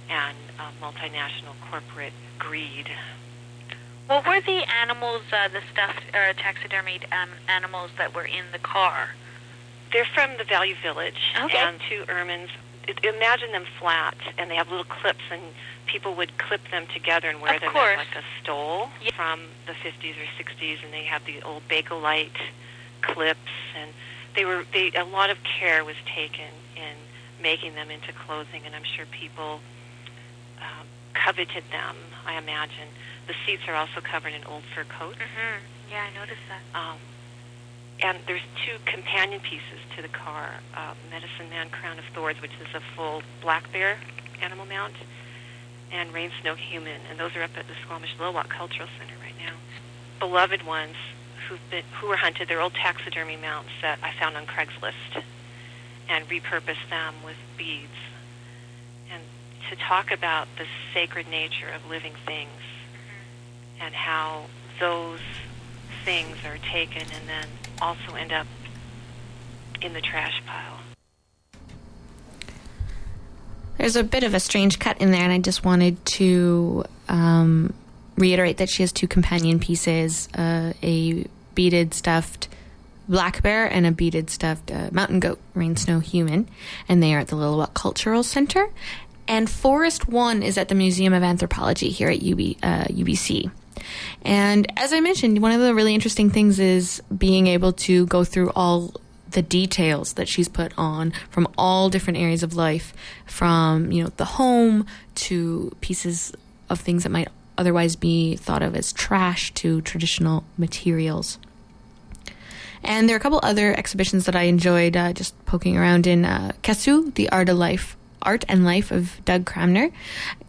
and uh, multinational corporate greed. What were the animals, uh, the stuffed or taxidermied um, animals that were in the car? They're from the Value Village Okay. and two ermines. Imagine them flat, and they have little clips, and people would clip them together and wear Of them course. as like a stole Yeah. from the 50s or 60s, and they have the old Bakelite clips, and they were they a lot of care was taken in making them into clothing, and I'm sure people um, coveted them. I imagine the seats are also covered in old fur coats. Mhm. Yeah, I noticed that. Um, and there's two companion pieces to the car: uh, Medicine Man Crown of Thorns, which is a full black bear animal mount, and Rain Snow Human, and those are up at the Squamish Lil'wat Cultural Center right now. Beloved ones who've been who were hunted. They're old taxidermy mounts that I found on Craigslist, and repurposed them with beads. To talk about the sacred nature of living things, and how those things are taken and then also end up in the trash pile. There's a bit of a strange cut in there, and I just wanted to um, reiterate that she has two companion pieces uh, a beaded stuffed black bear and a beaded stuffed uh, mountain goat, rain snow human, and they are at the Walk Cultural Center. And Forest One is at the Museum of Anthropology here at UB, uh, UBC. And as I mentioned, one of the really interesting things is being able to go through all the details that she's put on from all different areas of life, from you know the home to pieces of things that might otherwise be thought of as trash to traditional materials. And there are a couple other exhibitions that I enjoyed uh, just poking around in uh, Kesu', the Art of Life, Art and Life of Doug Cranmer,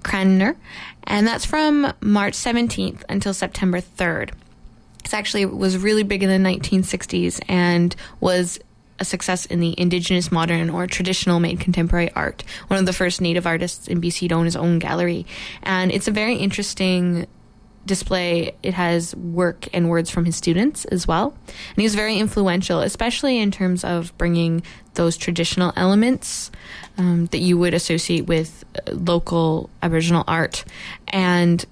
Cranmer, and that's from March 17th until September 3rd. It's actually was really big in the 1960s and was a success in the indigenous modern or traditional made contemporary art. One of the first native artists in BC to own his own gallery. And it's a very interesting display. It has work and words from his students as well. And he's very influential, especially in terms of bringing those traditional elements um, that you would associate with uh, local Aboriginal art and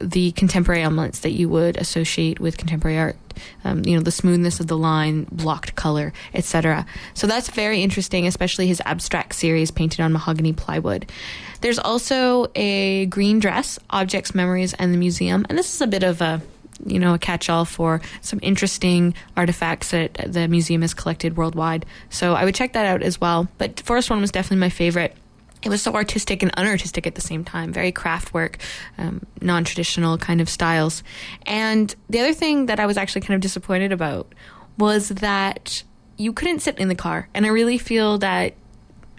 the contemporary elements that you would associate with contemporary art. Um, you know, the smoothness of the line, blocked color, etc. So that's very interesting, especially his abstract series painted on mahogany plywood. There's also a green dress, objects, memories, and the museum, and this is a bit of a you know a catch-all for some interesting artifacts that the museum has collected worldwide. So I would check that out as well. But Forest One was definitely my favorite. It was so artistic and unartistic at the same time. Very craft work um, non-traditional kind of styles. And the other thing that i was actually kind of disappointed about was that you couldn't sit in the car. And i really feel that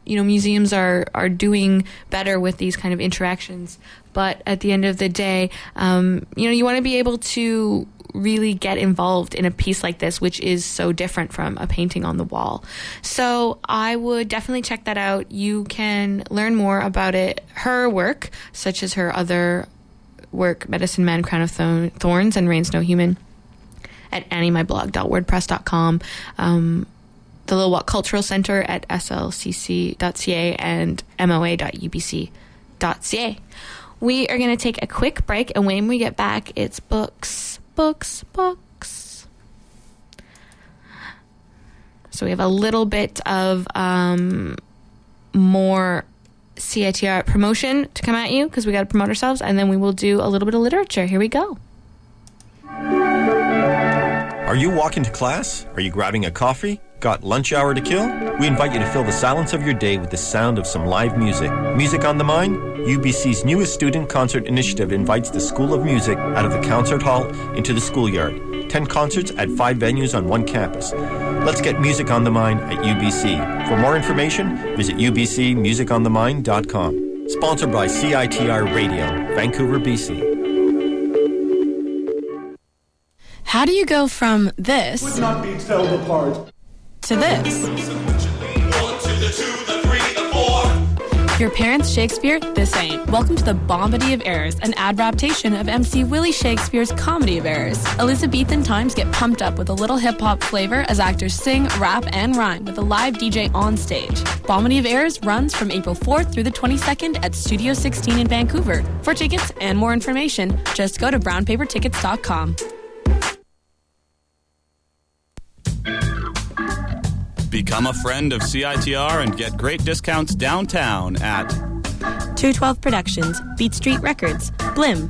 you know museums are are doing better with these kind of interactions. But at the end of the day um, you know you want to be able to really get involved in a piece like this which is so different from a painting on the wall. So i would definitely check that out. You can learn more about it her work such as her other work medicine man crown of thorns and rain snow human at anniemyblog.wordpress.com um, the Lil'wat Cultural Center at slcc.ca and moa.ubc.ca. We are going to take a quick break, and when we get back, it's books, books, books. So we have a little bit of um, more CITR promotion to come at you because we got to promote ourselves, and then we will do a little bit of literature. Here we go. Are you walking to class? Are you grabbing a coffee? Got lunch hour to kill? We invite you to fill the silence of your day with the sound of some live music. Music on the Mind? UBC's newest student concert initiative invites the School of Music out of the concert hall into the schoolyard. 10 concerts at 5 venues on one campus. Let's get music on the mind at UBC. For more information, visit ubcmusiconthemind.com. Sponsored by CITR Radio, Vancouver, BC. How do you go from this Would not be told apart. To this? Your parents' Shakespeare? This ain't. Welcome to the Bombity of Errors, an adaptation of MC Willie Shakespeare's Comedy of Errors. Elizabethan times get pumped up with a little hip hop flavor as actors sing, rap, and rhyme with a live DJ on stage. Bombity of Errors runs from April 4th through the 22nd at Studio 16 in Vancouver. For tickets and more information, just go to brownpapertickets.com. Become a friend of CITR and get great discounts downtown at 212 Productions, Beat Street Records, Blim,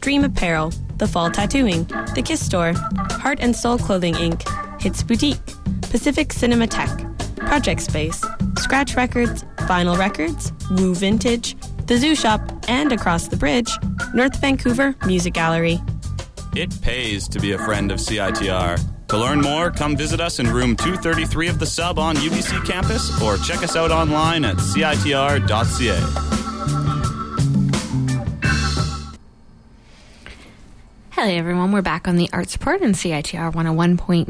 Dream Apparel, The Fall Tattooing, The Kiss Store, Heart and Soul Clothing Inc., Hits Boutique, Pacific Cinematheque, Project Space, Scratch Records, Vinyl Records, Woo Vintage, The Zoo Shop, and across the bridge, North Vancouver Music Gallery. It pays to be a friend of CITR. To learn more, come visit us in room 233 of the sub on UBC campus or check us out online at citr.ca. Hello, everyone. We're back on the Arts Report on CITR 101.9,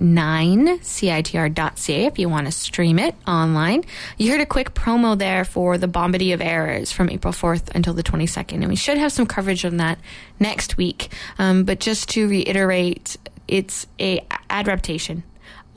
CITR.ca if you want to stream it online. You heard a quick promo there for the Bombity of Errors from April 4th until the 22nd, and we should have some coverage on that next week. Um, but just to reiterate, it's a adaptation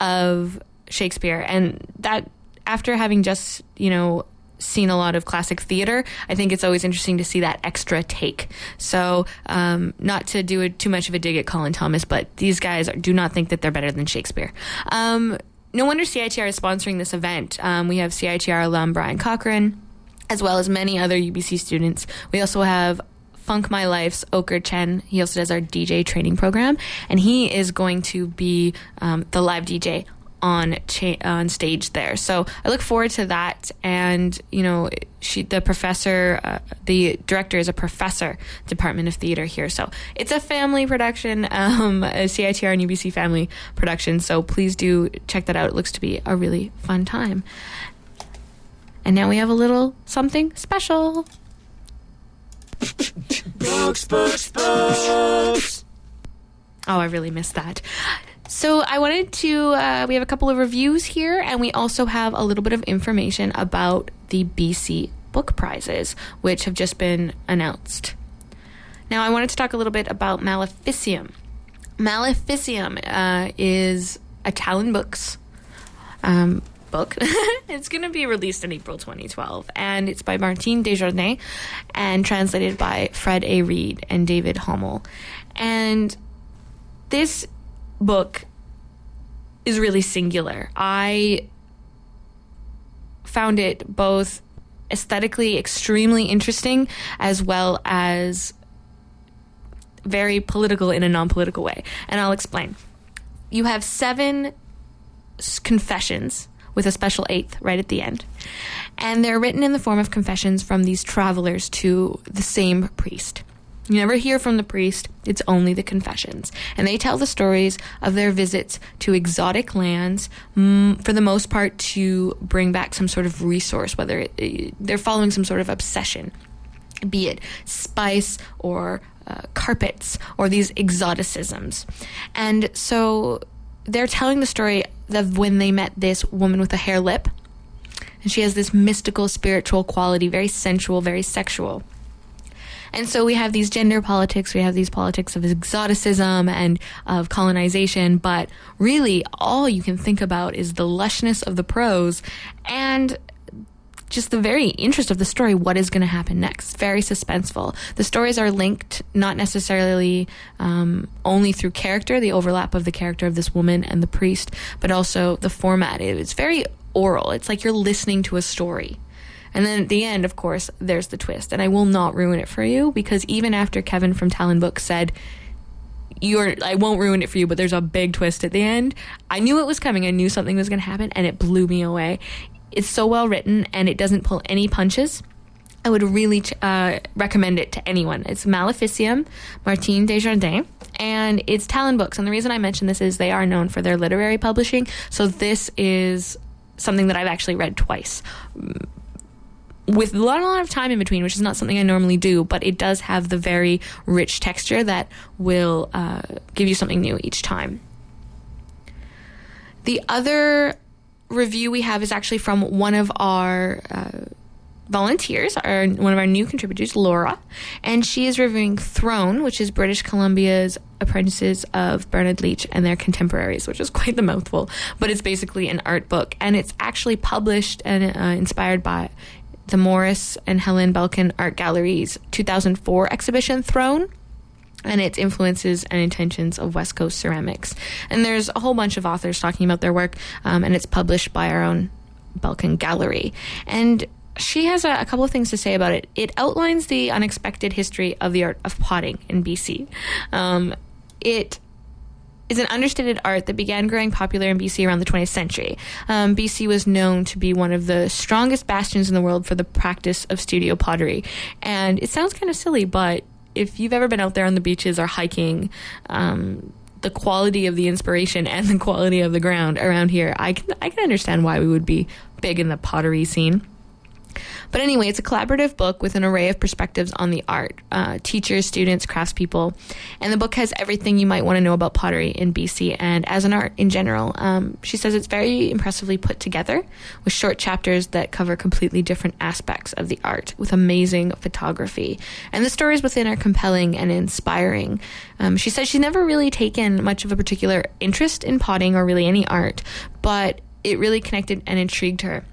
of Shakespeare, and that after having just, you know, seen a lot of classic theater, I think it's always interesting to see that extra take. So, um, not to do a, too much of a dig at Colin Thomas, but these guys do not think that they're better than Shakespeare. Um, no wonder CITR is sponsoring this event. Um, we have CITR alum Brian Cochran, as well as many other UBC students. We also have Funk My Life's Oker Chen. He also does our DJ training program, and he is going to be um, the live DJ on cha- on stage there. So I look forward to that. And you know, she the professor, uh, the director is a professor, Department of Theater here. So it's a family production, um, a CITR and UBC family production. So please do check that out. It looks to be a really fun time. And now we have a little something special. Books, books, books. Oh, I really missed that. So I wanted to. Uh, we have a couple of reviews here, and we also have a little bit of information about the BC Book Prizes, which have just been announced. Now, I wanted to talk a little bit about Maleficium. Maleficium uh, is a Talon Books um, book. it's going to be released in April 2012, and it's by Martine Desjardins and translated by Fred A. Reed and David Homel. And this book is really singular. I found it both aesthetically extremely interesting as well as very political in a non political way. And I'll explain. You have seven confessions with a special eighth right at the end. And they're written in the form of confessions from these travelers to the same priest. You never hear from the priest, it's only the confessions. And they tell the stories of their visits to exotic lands, mm, for the most part to bring back some sort of resource, whether it, they're following some sort of obsession, be it spice or uh, carpets or these exoticisms. And so they're telling the story of when they met this woman with a hair lip. And she has this mystical, spiritual quality, very sensual, very sexual. And so we have these gender politics, we have these politics of exoticism and of colonization, but really all you can think about is the lushness of the prose and just the very interest of the story what is going to happen next very suspenseful the stories are linked not necessarily um, only through character the overlap of the character of this woman and the priest but also the format it's very oral it's like you're listening to a story and then at the end, of course, there's the twist. And I will not ruin it for you because even after Kevin from Talon Books said, you're I won't ruin it for you, but there's a big twist at the end. I knew it was coming. I knew something was going to happen and it blew me away. It's so well written and it doesn't pull any punches. I would really uh, recommend it to anyone. It's Maleficium, Martine Desjardins, and it's Talon Books. And the reason I mention this is they are known for their literary publishing. So this is something that I've actually read twice with a lot, a lot of time in between, which is not something I normally do, but it does have the very rich texture that will uh, give you something new each time. The other review we have is actually from one of our uh, volunteers, our, one of our new contributors, Laura, and she is reviewing Thrown, which is British Columbia's apprentices of Bernard Leach and their contemporaries, which is quite the mouthful, but it's basically an art book, and it's actually published and uh, inspired by the Morris and Helen Belkin Art Gallery's 2004 exhibition Thrown. And its influences and intentions of West Coast ceramics. And there's a whole bunch of authors talking about their work, um, and it's published by our own Belkin Gallery. And she has a, a, couple of things to say about it. It outlines the unexpected history of the art of potting in BC. Um, it is an understated art that began growing popular in BC around the 20th century. Um, BC was known to be one of the strongest bastions in the world for the practice of studio pottery. And it sounds kind of silly, but if you've ever been out there on the beaches or hiking, um, the quality of the inspiration and the quality of the ground around here, I can I can understand why we would be big in the pottery scene. But anyway, it's a collaborative book with an array of perspectives on the art uh, teachers, students, craftspeople. And the book has everything you might want to know about pottery in BC and as an art in general. Um, she says it's very impressively put together with short chapters that cover completely different aspects of the art with amazing photography. And the stories within are compelling and inspiring. Um, she says she's never really taken much of a particular interest in potting or really any art, but it really connected and intrigued her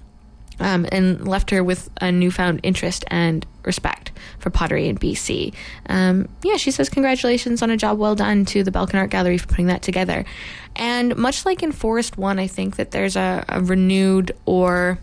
um, and left her with a newfound interest and respect for pottery in BC. Um, yeah, she says congratulations on a job well done to the Belkin Art Gallery for putting that together. And much like in Forest One, I think that there's a, a renewed or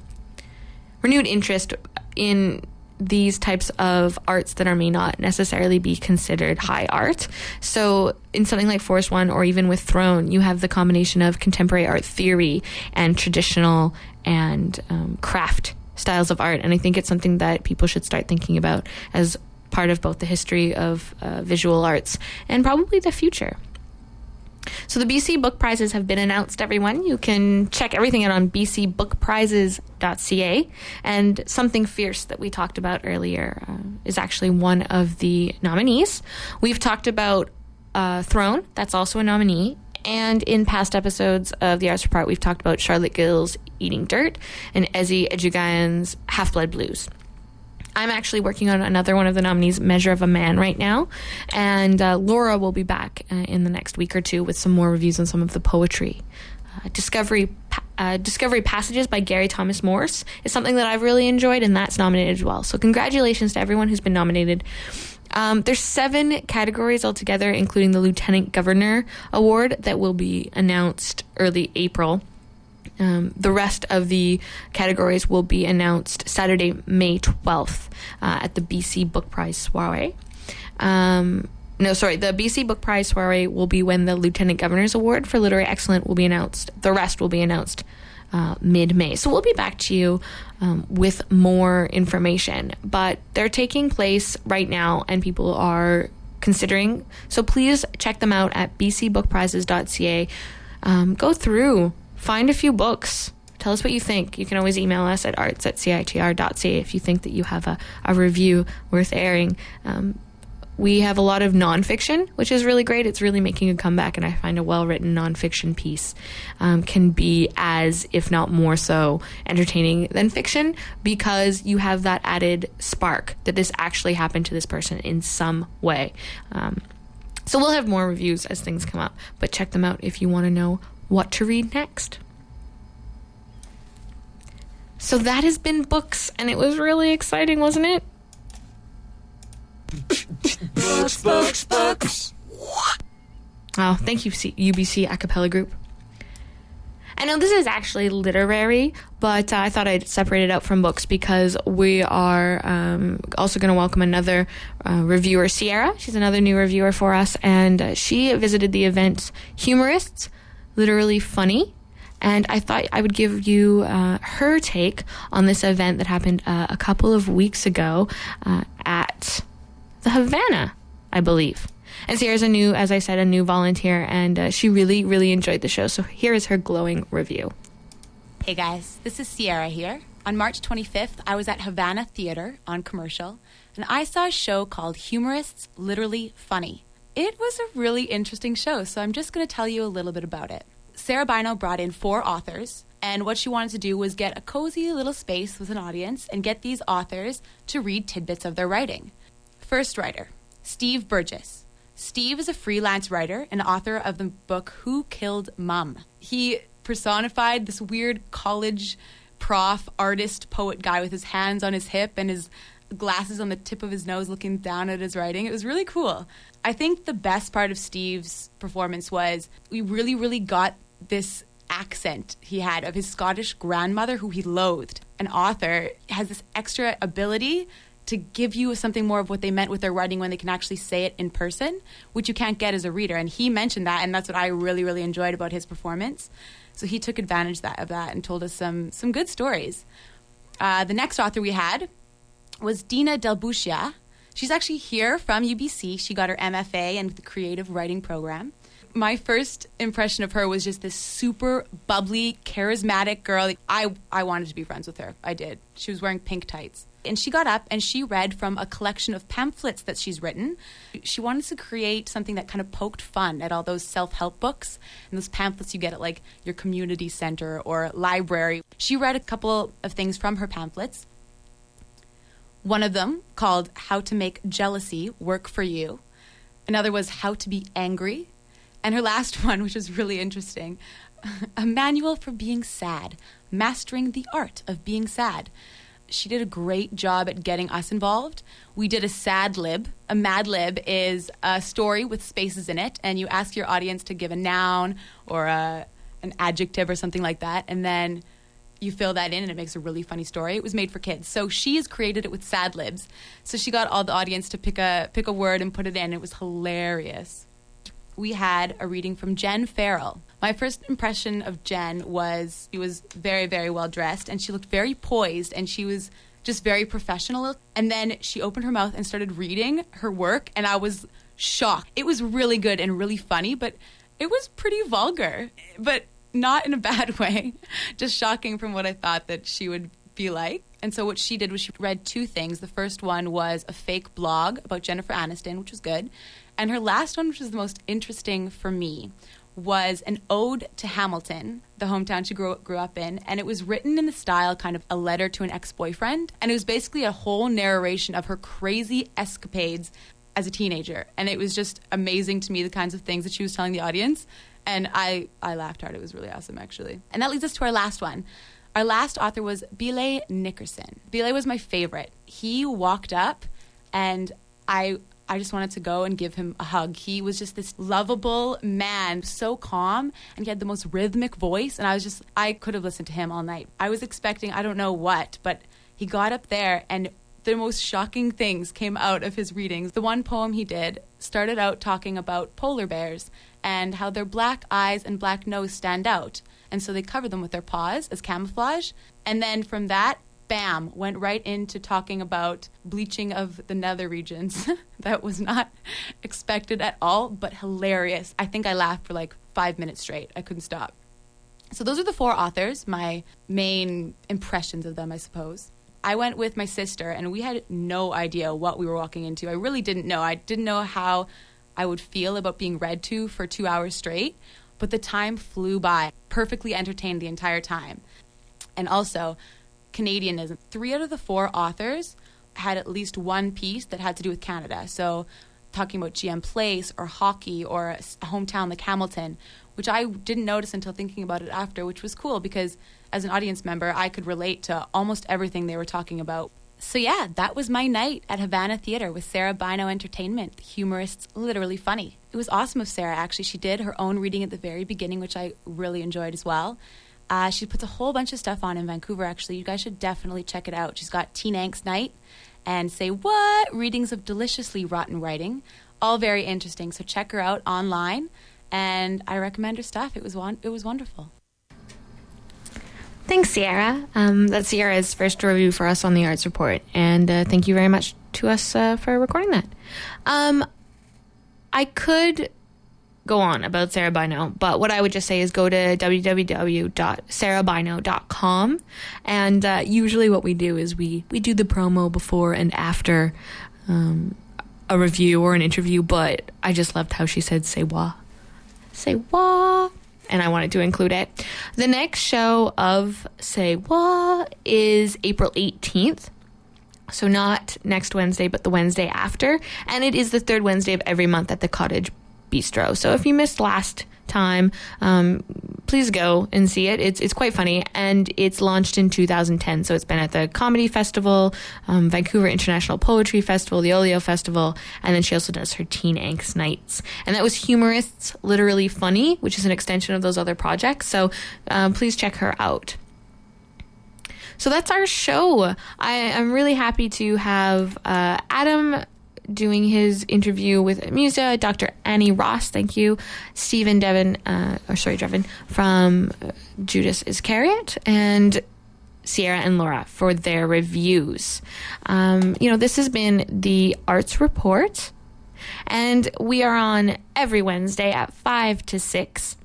renewed interest in these types of arts that are may not necessarily be considered high art. So in something like Forest One or even with Thrown, you have the combination of contemporary art theory and traditional and um, craft styles of art. And I think it's something that people should start thinking about as part of both the history of uh, visual arts and probably the future. So the BC Book Prizes have been announced, everyone. You can check everything out on bcbookprizes.ca. And Something Fierce that we talked about earlier uh, is actually one of the nominees. We've talked about uh, Thrown, that's also a nominee. And in past episodes of the Arts Report, we've talked about Charlotte Gill's Eating Dirt and Esi Edugyan's Half Blood Blues. I'm actually working on another one of the nominees, Measure of a Man, right now. And uh, Laura will be back uh, in the next week or two with some more reviews on some of the poetry. Uh, Discovery uh, Discovery Passages by Gary Thomas Morse is something that I've really enjoyed, and that's nominated as well. So, congratulations to everyone who's been nominated. Um, there's seven categories altogether, including the Lieutenant Governor Award that will be announced early April. Um, the rest of the categories will be announced Saturday, May 12th uh, at the BC Book Prize soiree. Um, no, sorry, the BC Book Prize soiree will be when the Lieutenant Governor's Award for Literary Excellence will be announced. The rest will be announced uh, mid May. So we'll be back to you um, with more information. But they're taking place right now, and people are considering. So please check them out at bcbookprizes.ca. Um, go through, find a few books. Tell us what you think. You can always email us at arts at citr.ca if you think that you have a, a review worth airing. Um, we have a lot of nonfiction, which is really great. It's really making a comeback, and I find a well written nonfiction piece um, can be as, if not more so, entertaining than fiction because you have that added spark that this actually happened to this person in some way. Um, so we'll have more reviews as things come up, but check them out if you want to know what to read next. So that has been books, and it was really exciting, wasn't it? books, books, books. Oh, thank you, UBC Acapella Group. I know this is actually literary, but uh, I thought I'd separate it out from books because we are um, also going to welcome another uh, reviewer, Sierra. She's another new reviewer for us, and uh, she visited the event Humorists, Literally Funny. And I thought I would give you uh, her take on this event that happened uh, a couple of weeks ago uh, at the Havana, I believe. And Sierra's a new, as I said, a new volunteer, and uh, she really, really enjoyed the show. So here is her glowing review. Hey guys, this is Sierra here. On March 25th, I was at Havana Theater on commercial, and I saw a show called Humorists Literally Funny. It was a really interesting show, so I'm just going to tell you a little bit about it. Sara Bynoe brought in four authors, and what she wanted to do was get a cozy little space with an audience and get these authors to read tidbits of their writing. First writer, Steve Burgess. Steve is a freelance writer and author of the book Who Killed Mum. He personified this weird college prof, artist, poet guy with his hands on his hip and his glasses on the tip of his nose looking down at his writing. It was really cool. I think the best part of Steve's performance was we really, really got this accent he had of his Scottish grandmother, who he loathed. An author has this extra ability to give you something more of what they meant with their writing when they can actually say it in person, which you can't get as a reader. And he mentioned that, and that's what I really, really enjoyed about his performance. So he took advantage that, of that and told us some some good stories. Uh, the next author we had was Dina Del Bucchia. She's actually here from UBC. She got her MFA in the creative writing program my first impression of her was just this super bubbly, charismatic girl. I, I wanted to be friends with her. I did. She was wearing pink tights. And she got up and she read from a collection of pamphlets that she's written. She wanted to create something that kind of poked fun at all those self help books and those pamphlets you get at like your community center or library. She read a couple of things from her pamphlets. One of them called How to Make Jealousy Work for You. Another was How to Be Angry and her last one, which was really interesting a manual for being sad, mastering the art of being sad. She did a great job at getting us involved. We did a sad lib. A mad lib is a story with spaces in it, and you ask your audience to give a noun or a, an adjective or something like that, and then you fill that in and it makes a really funny story. It was made for kids. So she has created it with sad libs. So she got all the audience to pick a pick a word and put it in. It was hilarious we had a reading from Jen Farrell. My first impression of Jen was she was very, very well dressed and she looked very poised and she was just very professional. And then she opened her mouth and started reading her work, and I was shocked. It was really good and really funny, but it was pretty vulgar, but not in a bad way. just shocking from what I thought that she would be like. And so what she did was she read two things. The first one was a fake blog about Jennifer Aniston, which was good. And her last one, which was the most interesting for me, was an ode to Hamilton, the hometown she grew, grew up in. And it was written in the style kind of a letter to an ex boyfriend. And it was basically a whole narration of her crazy escapades as a teenager. And it was just amazing to me the kinds of things that she was telling the audience. And I, I laughed hard. It was really awesome, actually. And that leads us to our last one. Our last author was Billeh Nickerson. Billeh was my favorite. He walked up and I I just wanted to go and give him a hug. He was just this lovable man, so calm, and he had the most rhythmic voice. And I was just, I could have listened to him all night. I was expecting, I don't know what, but he got up there and the most shocking things came out of his readings. The one poem he did started out talking about polar bears and how their black eyes and black nose stand out. And so they cover them with their paws as camouflage. And then from that, bam, went right into talking about bleaching of the nether regions. that was not expected at all, but hilarious. I think I laughed for like five minutes straight. I couldn't stop. So those are the four authors, my main impressions of them, I suppose. I went with my sister, and we had no idea what we were walking into. I really didn't know. I didn't know how I would feel about being read to for two hours straight, but the time flew by. Perfectly entertained the entire time. And also, Canadianism. Three out of the four authors had at least one piece that had to do with Canada. So, talking about GM Place or hockey or hometown like Hamilton, which I didn't notice until thinking about it after, which was cool because as an audience member, I could relate to almost everything they were talking about. So, yeah, that was my night at Havana Theater with Sara Bynoe Entertainment, the humorists literally funny. It was awesome of Sara, actually. She did her own reading at the very beginning, which I really enjoyed as well. Uh, she puts a whole bunch of stuff on in Vancouver, actually. You guys should definitely check it out. She's got Teen Angst Night and Say What? Readings of Deliciously Rotten Writing. All very interesting. So check her out online. And I recommend her stuff. It was, it was wonderful. Thanks, Sierra. Um, that's Sierra's first review for us on the Arts Report. And uh, thank you very much to us uh, for recording that. Um, I could go on about Sara Bynoe, but what I would just say is go to www.sarabynoe.com. And uh, usually what we do is we, we do the promo before and after um, a review or an interview, but I just loved how she said, say wah. Say wah. And I wanted to include it. The next show of Say What is April 18th. So, not next Wednesday, but the Wednesday after. And it is the third Wednesday of every month at the Cottage Bistro. So if you missed last time, um, please go and see it. It's it's quite funny, and it's launched in 2010. So it's been at the Comedy Festival, um, Vancouver International Poetry Festival, the Olio Festival, and then she also does her Teen Angst Nights. And that was Humorists Literally Funny, which is an extension of those other projects. So um, please check her out. So that's our show. I am really happy to have uh, Adam doing his interview with Amusia, Dr. Annie Ross, thank you, Stephen Devon, uh, or sorry, Devon, from uh, Judas Iscariot, and Sierra and Laura for their reviews. Um, you know, this has been the Arts Report, and we are on every Wednesday at 5 to 6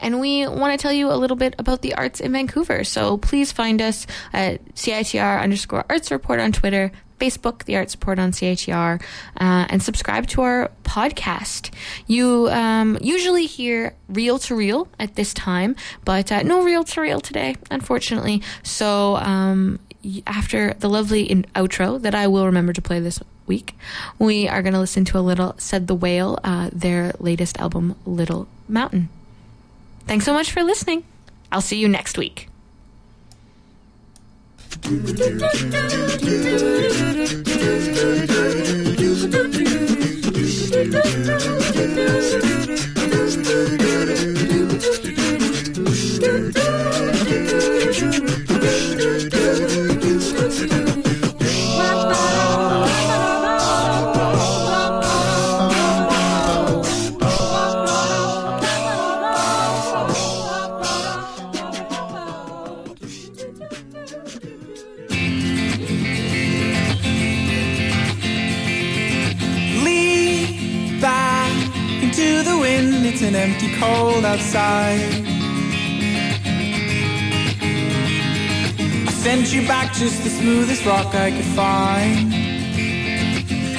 and we want to tell you a little bit about the arts in Vancouver. So please find us at CITR underscore arts report on Twitter, Facebook, the Arts Report on CITR, uh, and subscribe to our podcast. You um, usually hear Reel to Reel at this time, but uh, no Reel to Reel today, unfortunately. So um, after the lovely in- outro that I will remember to play this week, we are going to listen to a little Said the Whale, uh, their latest album, Little Mountain. Thanks so much for listening. I'll see you next week. Empty cold outside. I sent you back just the smoothest rock I could find.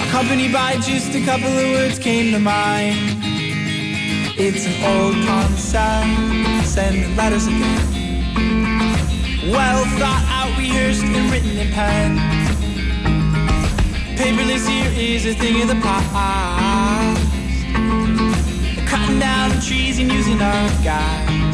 Accompanied by just a couple of words came to mind. It's an old concept, sending letters again. Well thought out, rehearsed, and written in pen. Paperless here is a thing of the past cutting down the trees and using our guide.